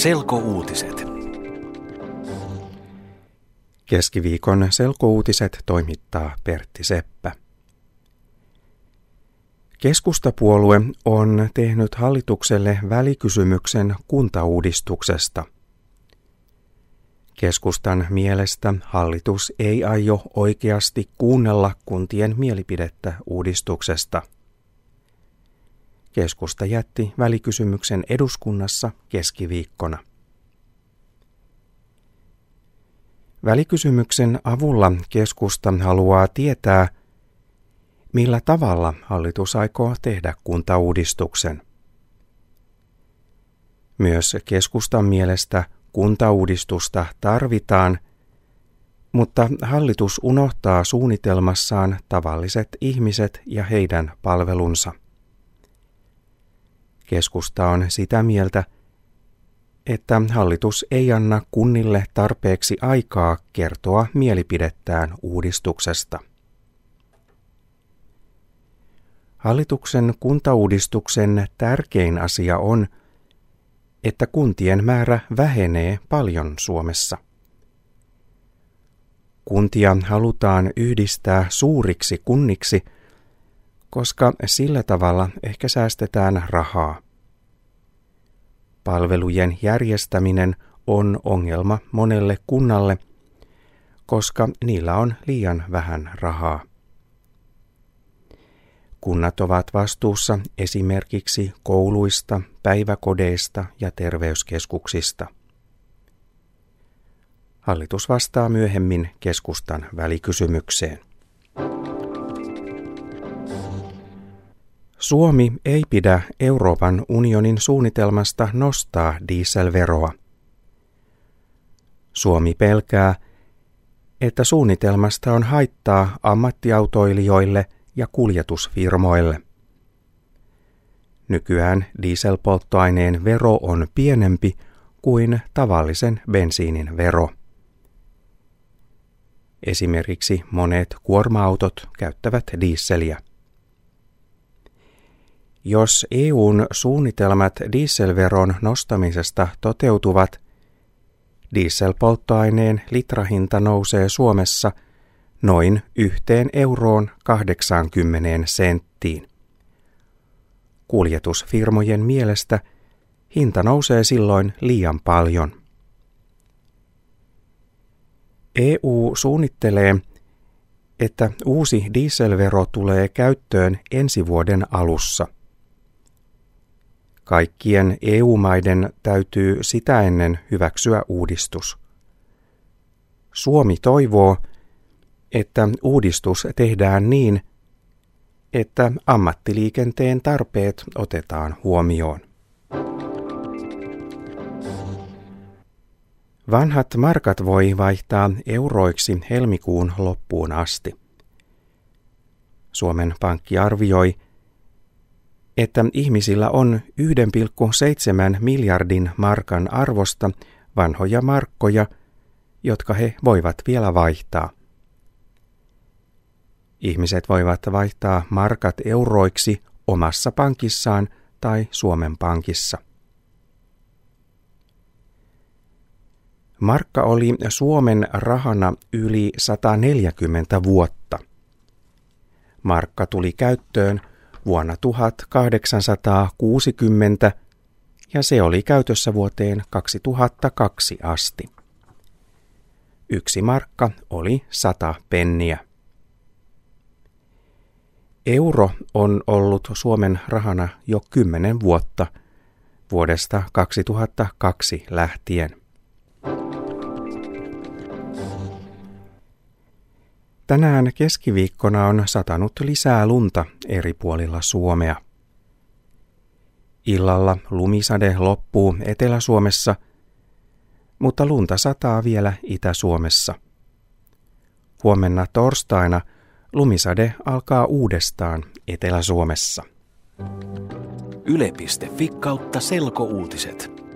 Selkouutiset. Keskiviikon selkouutiset toimittaa Pertti Seppä. Keskustapuolue on tehnyt hallitukselle välikysymyksen kuntauudistuksesta. Keskustan mielestä hallitus ei aio oikeasti kuunnella kuntien mielipidettä uudistuksesta. Keskusta jätti välikysymyksen eduskunnassa keskiviikkona. Välikysymyksen avulla keskusta haluaa tietää, millä tavalla hallitus aikoo tehdä kuntauudistuksen. Myös keskustan mielestä kuntauudistusta tarvitaan, mutta hallitus unohtaa suunnitelmassaan tavalliset ihmiset ja heidän palvelunsa. Keskusta on sitä mieltä, että hallitus ei anna kunnille tarpeeksi aikaa kertoa mielipidettään uudistuksesta. Hallituksen kuntauudistuksen tärkein asia on, että kuntien määrä vähenee paljon Suomessa. Kuntia halutaan yhdistää suuriksi kunniksi, koska sillä tavalla ehkä säästetään rahaa. Palvelujen järjestäminen on ongelma monelle kunnalle, koska niillä on liian vähän rahaa. Kunnat ovat vastuussa esimerkiksi kouluista, päiväkodeista ja terveyskeskuksista. Hallitus vastaa myöhemmin keskustan välikysymykseen. Suomi ei pidä Euroopan unionin suunnitelmasta nostaa dieselveroa. Suomi pelkää, että suunnitelmasta on haittaa ammattiautoilijoille ja kuljetusfirmoille. Nykyään dieselpolttoaineen vero on pienempi kuin tavallisen bensiinin vero. Esimerkiksi monet kuorma-autot käyttävät dieseliä. Jos EUn suunnitelmat dieselveron nostamisesta toteutuvat, dieselpolttoaineen litrahinta nousee Suomessa noin yhteen euroon 80 senttiin. Kuljetusfirmojen mielestä hinta nousee silloin liian paljon. EU suunnittelee, että uusi dieselvero tulee käyttöön ensi vuoden alussa – Kaikkien EU-maiden täytyy sitä ennen hyväksyä uudistus. Suomi toivoo, että uudistus tehdään niin, että ammattiliikenteen tarpeet otetaan huomioon. Vanhat markat voi vaihtaa euroiksi helmikuun loppuun asti. Suomen Pankki arvioi, että ihmisillä on 1,7 miljardin markan arvosta vanhoja markkoja, jotka he voivat vielä vaihtaa. Ihmiset voivat vaihtaa markat euroiksi omassa pankissaan tai Suomen pankissa. Markka oli Suomen rahana yli 140 vuotta. Markka tuli käyttöön vuonna 1860 ja se oli käytössä vuoteen 2002 asti. Yksi markka oli sata penniä. Euro on ollut Suomen rahana jo kymmenen vuotta vuodesta 2002 lähtien. Tänään keskiviikkona on satanut lisää lunta eri puolilla Suomea. Illalla lumisade loppuu Etelä-Suomessa, mutta lunta sataa vielä Itä-Suomessa. Huomenna torstaina lumisade alkaa uudestaan Etelä-Suomessa. Yle.fi kautta selkouutiset.